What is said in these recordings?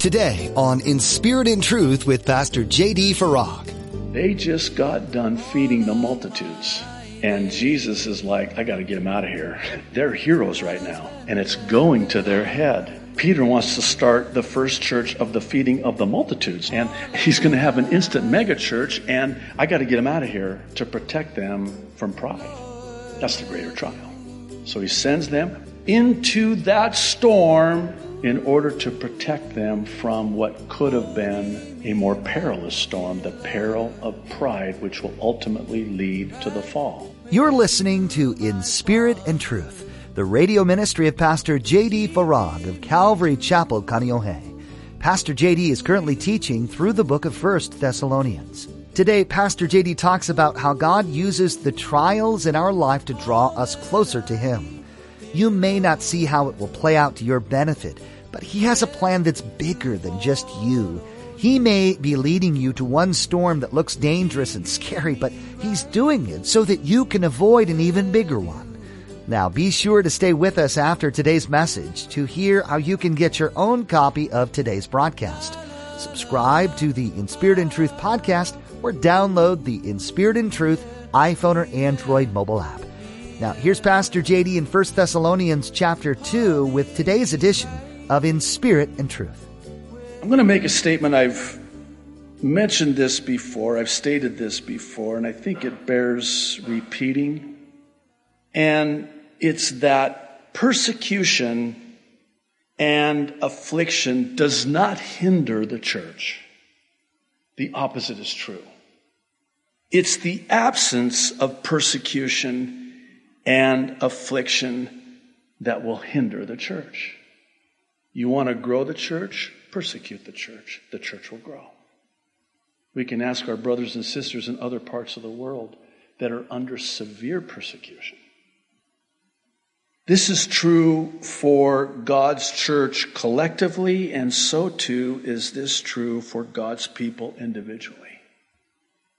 Today on In Spirit and Truth with Pastor J.D. Farag. They just got done feeding the multitudes. And Jesus is like, I got to get them out of here. They're heroes right now. And it's going to their head. Peter wants to start the first church of the feeding of the multitudes. And he's going to have an instant mega church. And I got to get them out of here to protect them from pride. That's the greater trial. So he sends them into that storm in order to protect them from what could have been a more perilous storm, the peril of pride, which will ultimately lead to the fall. You're listening to In Spirit and Truth, the radio ministry of Pastor J.D. Farag of Calvary Chapel, Kaneohe. Pastor J.D. is currently teaching through the book of First Thessalonians. Today, Pastor JD talks about how God uses the trials in our life to draw us closer to Him. You may not see how it will play out to your benefit, but He has a plan that's bigger than just you. He may be leading you to one storm that looks dangerous and scary, but He's doing it so that you can avoid an even bigger one. Now be sure to stay with us after today's message to hear how you can get your own copy of today's broadcast. Subscribe to the In Spirit and Truth podcast or download the In Spirit and Truth iPhone or Android mobile app. Now here's Pastor JD in 1 Thessalonians chapter 2 with today's edition of In Spirit and Truth. I'm going to make a statement. I've mentioned this before, I've stated this before, and I think it bears repeating. And it's that persecution and affliction does not hinder the church. The opposite is true. It's the absence of persecution and affliction that will hinder the church. You want to grow the church? Persecute the church. The church will grow. We can ask our brothers and sisters in other parts of the world that are under severe persecution. This is true for God's church collectively, and so too is this true for God's people individually.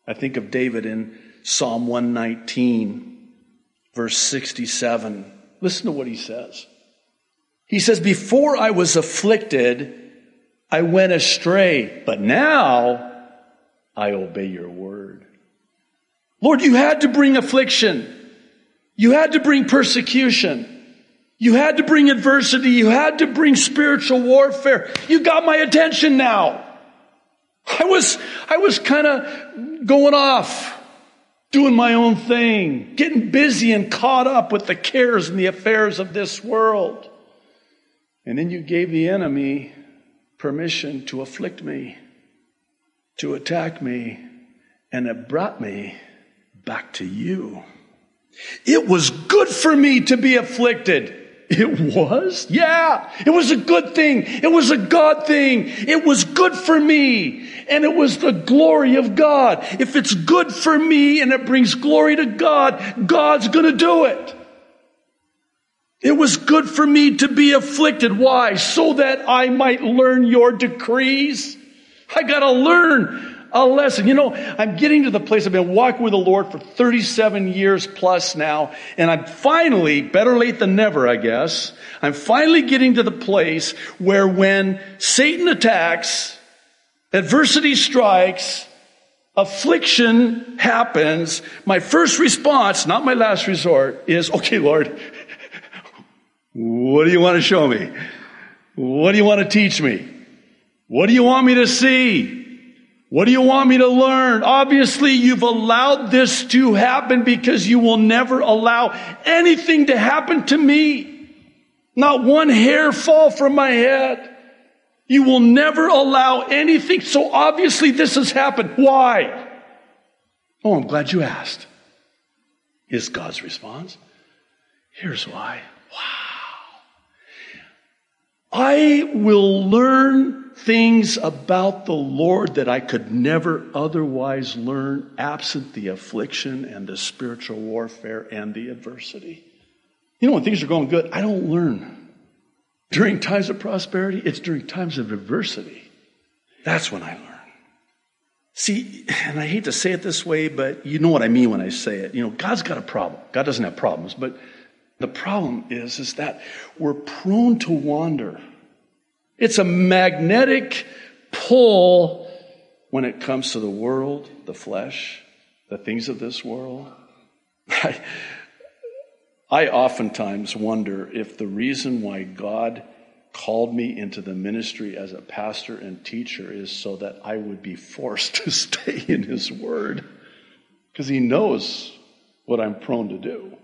I think of David in Psalm 119, verse 67. Listen to what he says. He says, Before I was afflicted, I went astray, but now I obey your word. Lord, you had to bring affliction. You had to bring persecution. You had to bring adversity. You had to bring spiritual warfare. You got my attention now. I was, I was kind of going off, doing my own thing, getting busy and caught up with the cares and the affairs of this world. And then you gave the enemy permission to afflict me, to attack me, and it brought me back to you. It was good for me to be afflicted. It was? Yeah. It was a good thing. It was a God thing. It was good for me. And it was the glory of God. If it's good for me and it brings glory to God, God's gonna do it. It was good for me to be afflicted. Why? So that I might learn your decrees. I gotta learn a lesson. You know, I'm getting to the place I've been walking with the Lord for 37 years plus now, and I'm finally, better late than never, I guess, I'm finally getting to the place where when Satan attacks, adversity strikes, affliction happens, my first response, not my last resort, is, okay, Lord, what do you want to show me? What do you want to teach me? What do you want me to see? What do you want me to learn? Obviously, you've allowed this to happen because you will never allow anything to happen to me. Not one hair fall from my head. You will never allow anything. So obviously this has happened. Why? Oh, I'm glad you asked. Is God's response? Here's why. Wow. I will learn things about the Lord that I could never otherwise learn absent the affliction and the spiritual warfare and the adversity. You know, when things are going good, I don't learn. During times of prosperity, it's during times of adversity. That's when I learn. See, and I hate to say it this way, but you know what I mean when I say it. You know, God's got a problem. God doesn't have problems, but the problem is, is that we're prone to wander It's a magnetic pull when it comes to the world, the flesh, the things of this world. I, I oftentimes wonder if the reason why God called me into the ministry as a pastor and teacher is so that I would be forced to stay in His Word. Because He knows what I'm prone to do.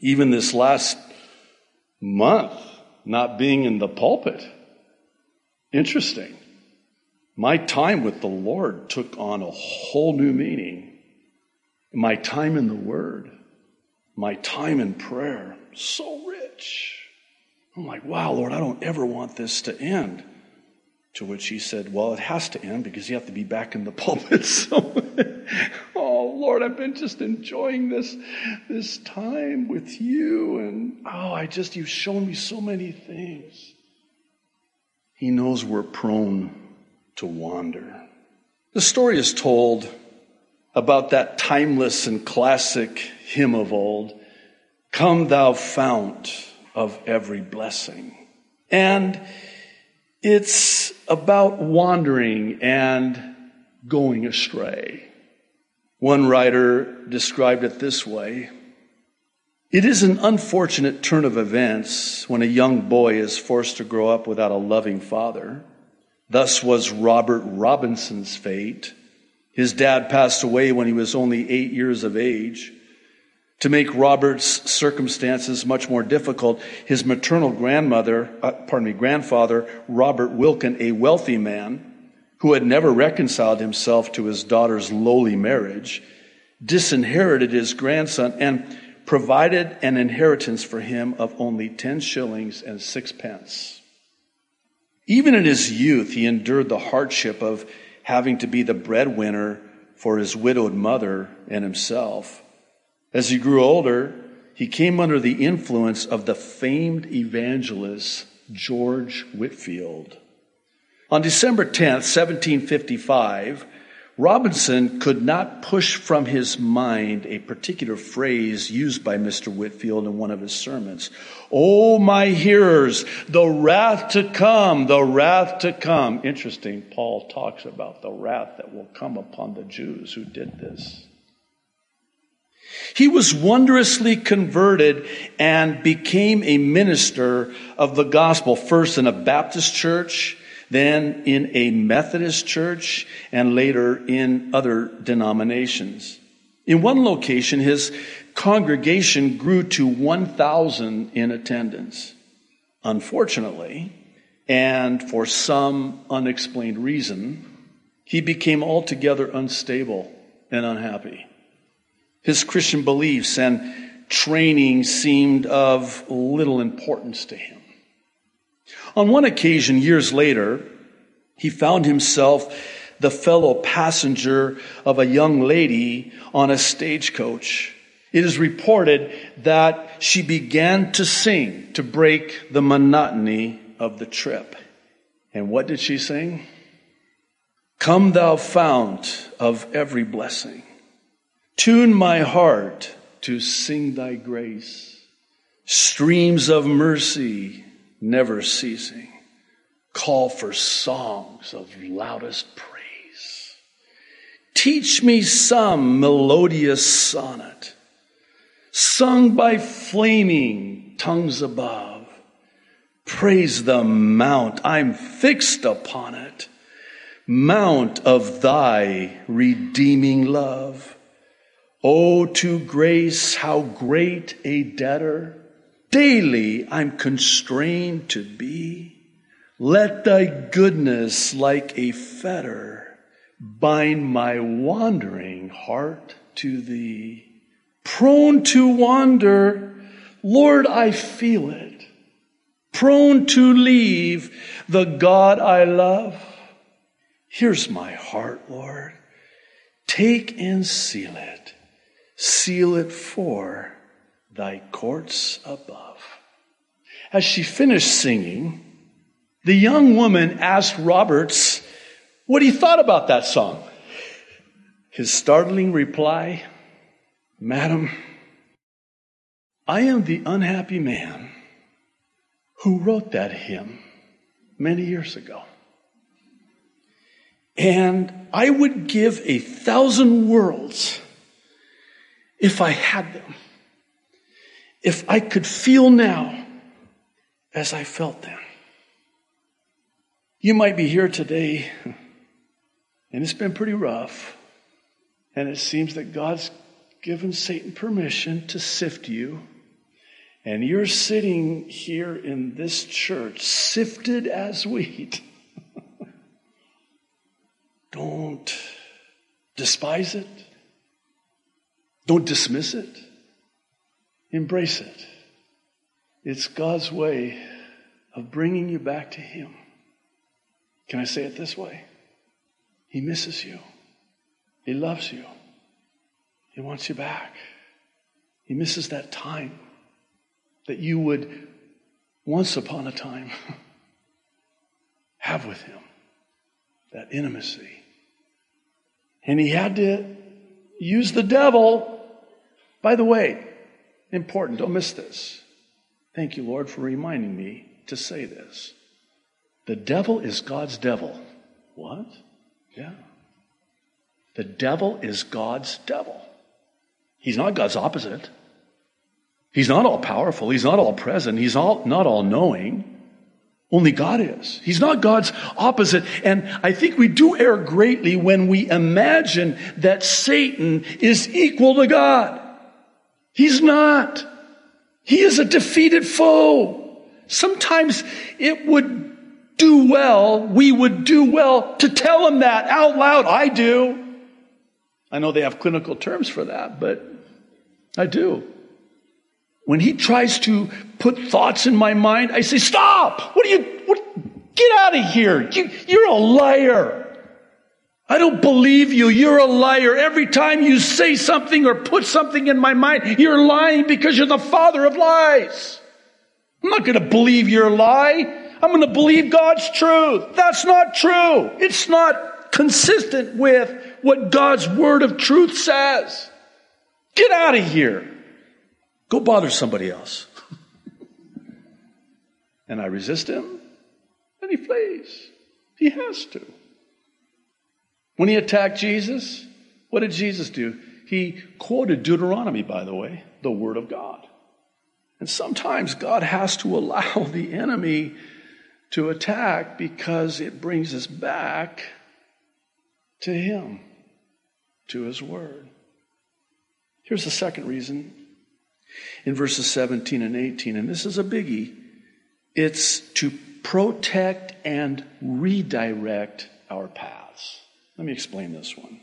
Even this last month, not being in the pulpit. Interesting. My time with the Lord took on a whole new meaning. My time in the Word, my time in prayer, so rich. I'm like, wow, Lord, I don't ever want this to end. To which he said, Well, it has to end because you have to be back in the pulpit. So, oh, Lord, I've been just enjoying this, this time with you. And oh, I just, you've shown me so many things. He knows we're prone to wander. The story is told about that timeless and classic hymn of old Come, thou fount of every blessing. And it's about wandering and going astray. One writer described it this way It is an unfortunate turn of events when a young boy is forced to grow up without a loving father. Thus was Robert Robinson's fate. His dad passed away when he was only eight years of age. To make Robert's circumstances much more difficult, his maternal grandmother, uh, pardon me, grandfather, Robert Wilkin, a wealthy man who had never reconciled himself to his daughter's lowly marriage, disinherited his grandson and provided an inheritance for him of only 10 shillings and sixpence. Even in his youth, he endured the hardship of having to be the breadwinner for his widowed mother and himself. As he grew older, he came under the influence of the famed evangelist George Whitefield. On December 10th, 1755, Robinson could not push from his mind a particular phrase used by Mr. Whitefield in one of his sermons. Oh, my hearers, the wrath to come, the wrath to come. Interesting, Paul talks about the wrath that will come upon the Jews who did this. He was wondrously converted and became a minister of the gospel, first in a Baptist church, then in a Methodist church, and later in other denominations. In one location, his congregation grew to 1,000 in attendance. Unfortunately, and for some unexplained reason, he became altogether unstable and unhappy. His Christian beliefs and training seemed of little importance to him. On one occasion, years later, he found himself the fellow passenger of a young lady on a stagecoach. It is reported that she began to sing to break the monotony of the trip. And what did she sing? Come, thou fount of every blessing. Tune my heart to sing thy grace, streams of mercy never ceasing. Call for songs of loudest praise. Teach me some melodious sonnet, sung by flaming tongues above. Praise the mount, I'm fixed upon it, mount of thy redeeming love. Oh, to grace, how great a debtor daily I'm constrained to be. Let thy goodness like a fetter bind my wandering heart to thee. Prone to wander, Lord, I feel it. Prone to leave the God I love. Here's my heart, Lord. Take and seal it seal it for thy courts above. As she finished singing, the young woman asked Roberts what he thought about that song. His startling reply, Madam, I am the unhappy man who wrote that hymn many years ago. And I would give a thousand worlds if I had them. If I could feel now as I felt then. You might be here today, and it's been pretty rough, and it seems that God's given Satan permission to sift you. And you're sitting here in this church, sifted as wheat. Don't despise it. Don't dismiss it. Embrace it. It's God's way of bringing you back to Him. Can I say it this way? He misses you. He loves you. He wants you back. He misses that time that you would once upon a time have with Him. That intimacy. And He had to use the devil. By the way, important, don't miss this. Thank you, Lord, for reminding me to say this. The devil is God's devil. What? Yeah. The devil is God's devil. He's not God's opposite. He's not all powerful. He's not all present. He's all, not all knowing. Only God is. He's not God's opposite. And I think we do err greatly when we imagine that Satan is equal to God. He's not. He is a defeated foe. Sometimes it would do well, we would do well to tell him that out loud. I do. I know they have clinical terms for that, but I do. When he tries to put thoughts in my mind, I say, stop! What are you, what, get out of here! You, you're a liar! I don't believe you. You're a liar. Every time you say something or put something in my mind, you're lying because you're the father of lies. I'm not going to believe your lie. I'm going to believe God's truth. That's not true. It's not consistent with what God's word of truth says. Get out of here. Go bother somebody else. and I resist him, and he flees. He has to. When he attacked Jesus, what did Jesus do? He quoted Deuteronomy, by the way, the Word of God. And sometimes God has to allow the enemy to attack because it brings us back to Him, to His Word. Here's the second reason in verses 17 and 18, and this is a biggie. It's to protect and redirect our paths. Let me explain this one.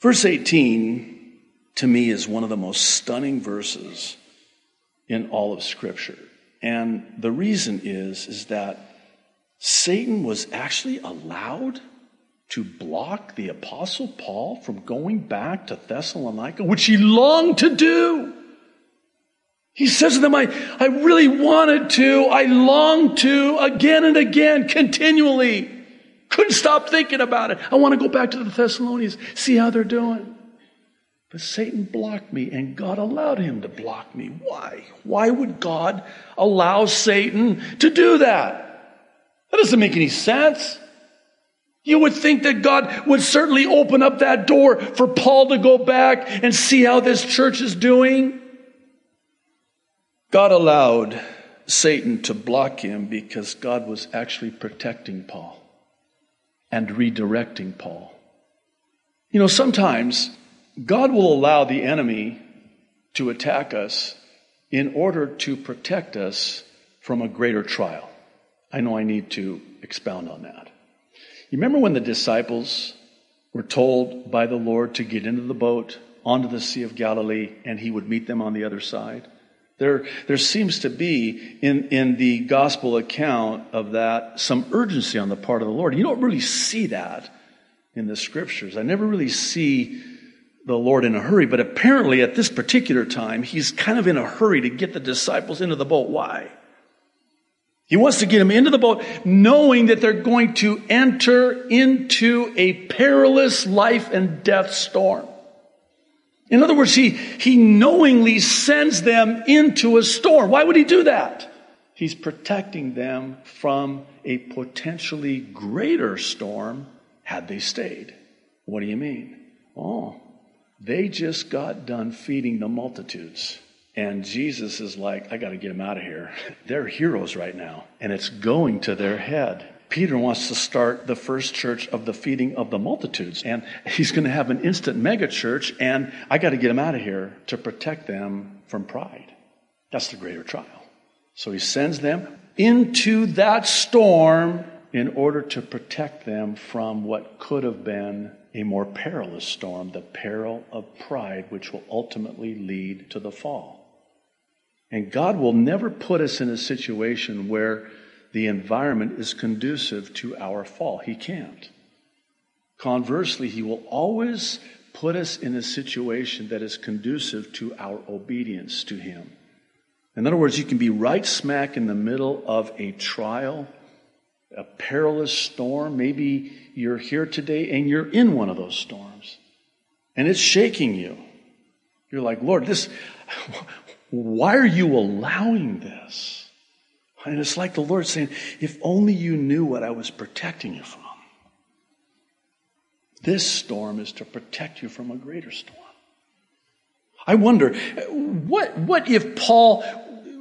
Verse 18 to me is one of the most stunning verses in all of Scripture. And the reason is, is that Satan was actually allowed to block the Apostle Paul from going back to Thessalonica, which he longed to do. He says to them, I, I really wanted to, I longed to, again and again, continually. Couldn't stop thinking about it. I want to go back to the Thessalonians, see how they're doing. But Satan blocked me, and God allowed him to block me. Why? Why would God allow Satan to do that? That doesn't make any sense. You would think that God would certainly open up that door for Paul to go back and see how this church is doing. God allowed Satan to block him because God was actually protecting Paul and redirecting Paul. You know, sometimes God will allow the enemy to attack us in order to protect us from a greater trial. I know I need to expound on that. You remember when the disciples were told by the Lord to get into the boat onto the Sea of Galilee and he would meet them on the other side? There, there seems to be in, in the gospel account of that some urgency on the part of the Lord. You don't really see that in the scriptures. I never really see the Lord in a hurry, but apparently at this particular time, he's kind of in a hurry to get the disciples into the boat. Why? He wants to get them into the boat knowing that they're going to enter into a perilous life and death storm. In other words, he, he knowingly sends them into a storm. Why would he do that? He's protecting them from a potentially greater storm had they stayed. What do you mean? Oh, they just got done feeding the multitudes. And Jesus is like, I got to get them out of here. They're heroes right now, and it's going to their head. Peter wants to start the first church of the feeding of the multitudes, and he's going to have an instant mega church, and I got to get him out of here to protect them from pride. That's the greater trial. So he sends them into that storm in order to protect them from what could have been a more perilous storm, the peril of pride, which will ultimately lead to the fall. And God will never put us in a situation where the environment is conducive to our fall. He can't. Conversely, He will always put us in a situation that is conducive to our obedience to Him. In other words, you can be right smack in the middle of a trial, a perilous storm. Maybe you're here today and you're in one of those storms and it's shaking you. You're like, Lord, this, why are you allowing this? And it's like the Lord saying, if only you knew what I was protecting you from. This storm is to protect you from a greater storm. I wonder, what, what if Paul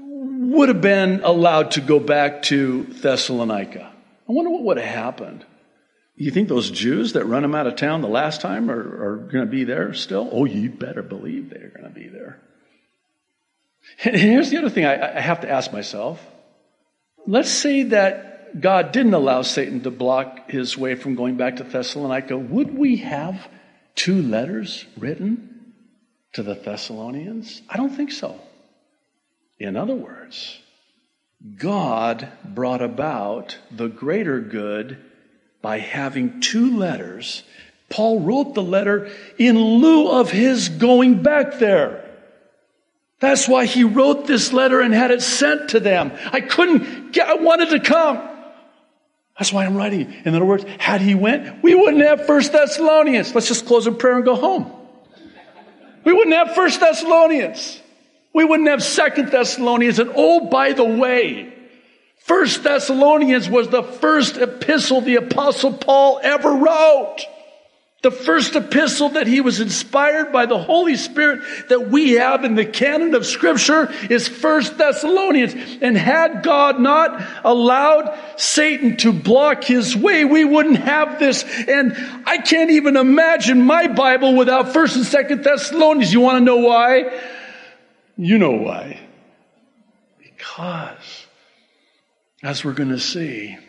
would have been allowed to go back to Thessalonica? I wonder what would have happened. You think those Jews that run him out of town the last time are, are going to be there still? Oh, you better believe they're going to be there. And here's the other thing I, I have to ask myself. Let's say that God didn't allow Satan to block his way from going back to Thessalonica. Would we have two letters written to the Thessalonians? I don't think so. In other words, God brought about the greater good by having two letters. Paul wrote the letter in lieu of his going back there. That's why he wrote this letter and had it sent to them. I couldn't get, I wanted to come. That's why I'm writing. In other words, had he went, we wouldn't have First Thessalonians. Let's just close in prayer and go home. We wouldn't have First Thessalonians. We wouldn't have Second Thessalonians. And oh, by the way, First Thessalonians was the first epistle the apostle Paul ever wrote. The first epistle that he was inspired by the Holy Spirit that we have in the canon of scripture is First Thessalonians. And had God not allowed Satan to block his way, we wouldn't have this. And I can't even imagine my Bible without First and Second Thessalonians. You want to know why? You know why. Because, as we're going to see,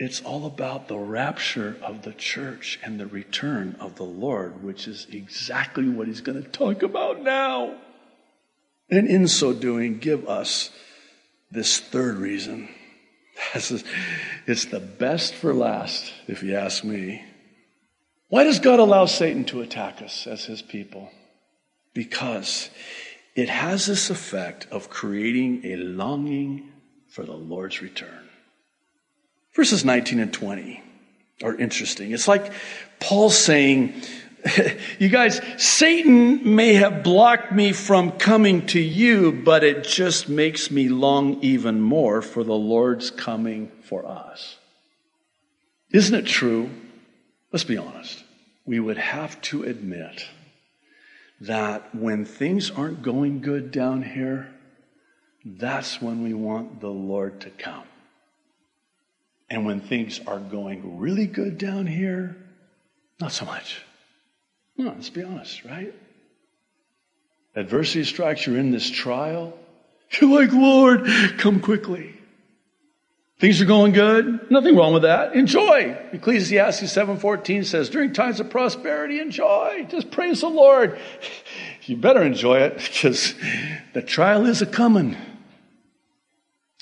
it's all about the rapture of the church and the return of the Lord, which is exactly what he's going to talk about now. And in so doing, give us this third reason. It's the best for last, if you ask me. Why does God allow Satan to attack us as his people? Because it has this effect of creating a longing for the Lord's return. Verses 19 and 20 are interesting. It's like Paul saying, you guys, Satan may have blocked me from coming to you, but it just makes me long even more for the Lord's coming for us. Isn't it true? Let's be honest. We would have to admit that when things aren't going good down here, that's when we want the Lord to come. And when things are going really good down here, not so much. No, let's be honest, right? Adversity strikes, you're in this trial. You're like, Lord, come quickly. Things are going good. Nothing wrong with that. Enjoy. Ecclesiastes 7.14 says, during times of prosperity, enjoy. Just praise the Lord. You better enjoy it because the trial is a coming.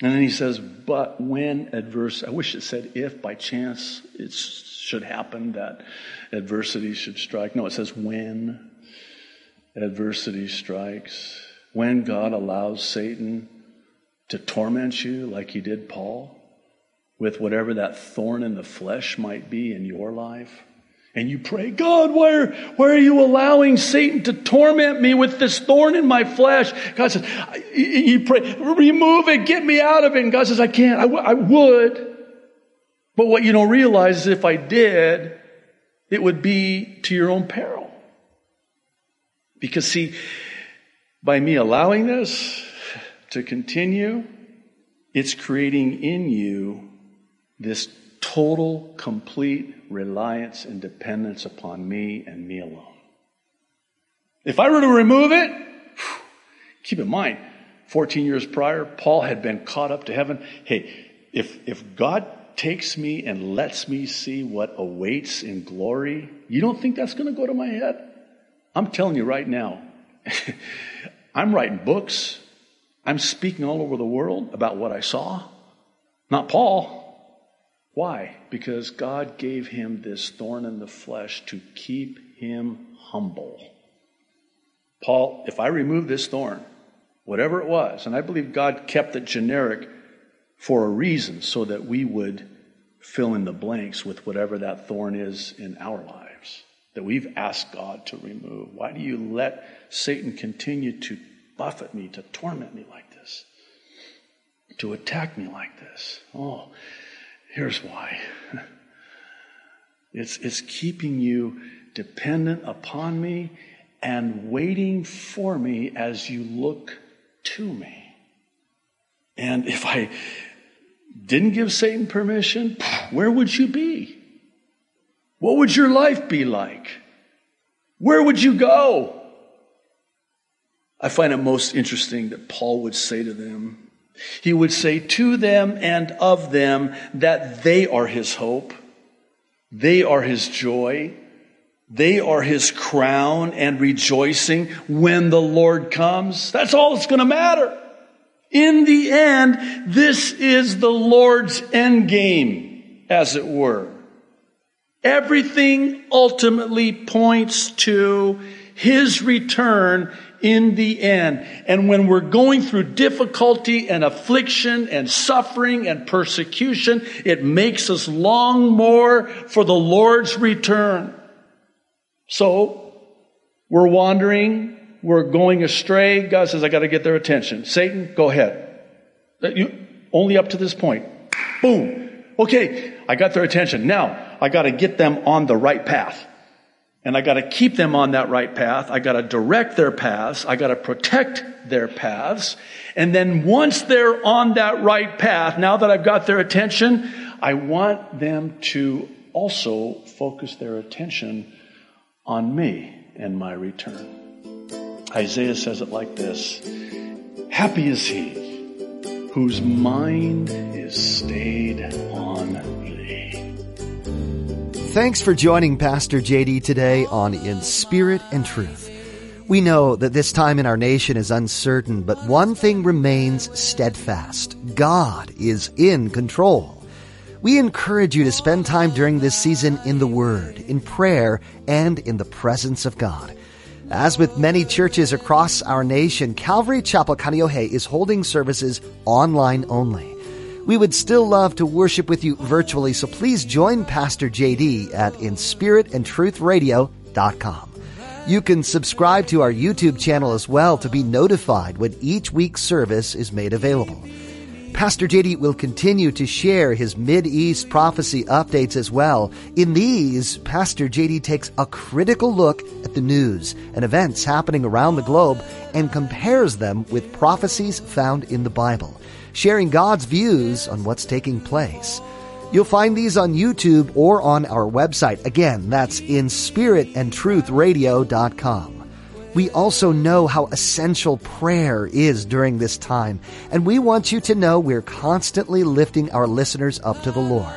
And then he says, but when adverse, I wish it said if by chance it should happen that adversity should strike. No, it says when adversity strikes. When God allows Satan to torment you like he did Paul with whatever that thorn in the flesh might be in your life. And you pray, God, why are, why are you allowing Satan to torment me with this thorn in my flesh? God says, you pray, remove it, get me out of it. And God says, I can't, I, w- I would. But what you don't realize is if I did, it would be to your own peril. Because see, by me allowing this to continue, it's creating in you this total, complete reliance and dependence upon me and me alone. If I were to remove it, keep in mind, 14 years prior, Paul had been caught up to heaven. Hey, if, if God takes me and lets me see what awaits in glory, you don't think that's going to go to my head? I'm telling you right now, I'm writing books. I'm speaking all over the world about what I saw. Not Paul. Why? Because God gave him this thorn in the flesh to keep him humble. Paul, if I remove this thorn, whatever it was, and I believe God kept it generic for a reason so that we would fill in the blanks with whatever that thorn is in our lives that we've asked God to remove. Why do you let Satan continue to buffet me, to torment me like this, to attack me like this? Oh, Here's why it's, it's keeping you dependent upon me and waiting for me as you look to me. And if I didn't give Satan permission, where would you be? What would your life be like? Where would you go? I find it most interesting that Paul would say to them, he would say to them and of them that they are his hope, they are his joy, they are his crown and rejoicing when the Lord comes. That's all that's going to matter. In the end, this is the Lord's end game, as it were. Everything ultimately points to his return in the end. And when we're going through difficulty and affliction and suffering and persecution, it makes us long more for the Lord's return. So, we're wandering, we're going astray. God says, I got to get their attention. Satan, go ahead. Uh, you, only up to this point. Boom. Okay, I got their attention. Now, I got to get them on the right path. And I got to keep them on that right path. I got to direct their paths. I got to protect their paths. And then once they're on that right path, now that I've got their attention, I want them to also focus their attention on me and my return. Isaiah says it like this Happy is he whose mind is stayed on Thanks for joining Pastor JD today on In Spirit and Truth. We know that this time in our nation is uncertain, but one thing remains steadfast. God is in control. We encourage you to spend time during this season in the Word, in prayer, and in the presence of God. As with many churches across our nation, Calvary Chapel Kaneohe is holding services online only. We would still love to worship with you virtually, so please join Pastor JD at inspiritandtruthradio.com. You can subscribe to our YouTube channel as well to be notified when each week's service is made available. Pastor JD will continue to share his Mid-East prophecy updates as well. In these, Pastor JD takes a critical look at the news and events happening around the globe and compares them with prophecies found in the Bible sharing God's views on what's taking place. You'll find these on YouTube or on our website. Again, that's in spiritandtruthradio.com. We also know how essential prayer is during this time, and we want you to know we're constantly lifting our listeners up to the Lord.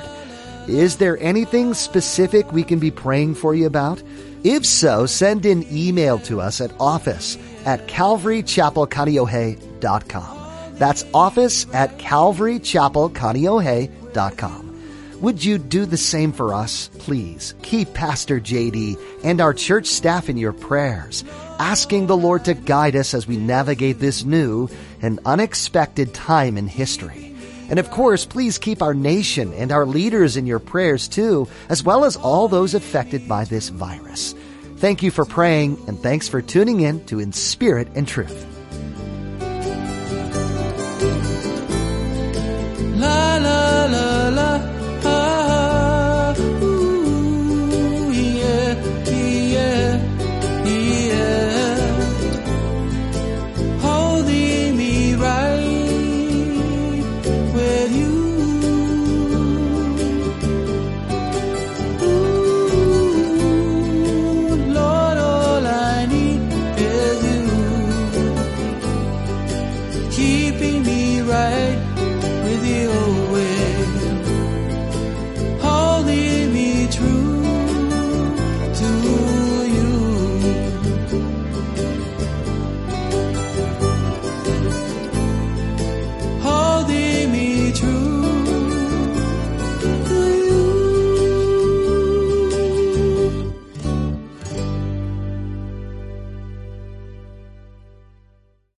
Is there anything specific we can be praying for you about? If so, send an email to us at office at calvarychapelkaneohe.com. That's office at calvarychapelkaneohe.com. Would you do the same for us? Please keep Pastor JD and our church staff in your prayers, asking the Lord to guide us as we navigate this new and unexpected time in history. And of course, please keep our nation and our leaders in your prayers too, as well as all those affected by this virus. Thank you for praying, and thanks for tuning in to In Spirit and Truth. love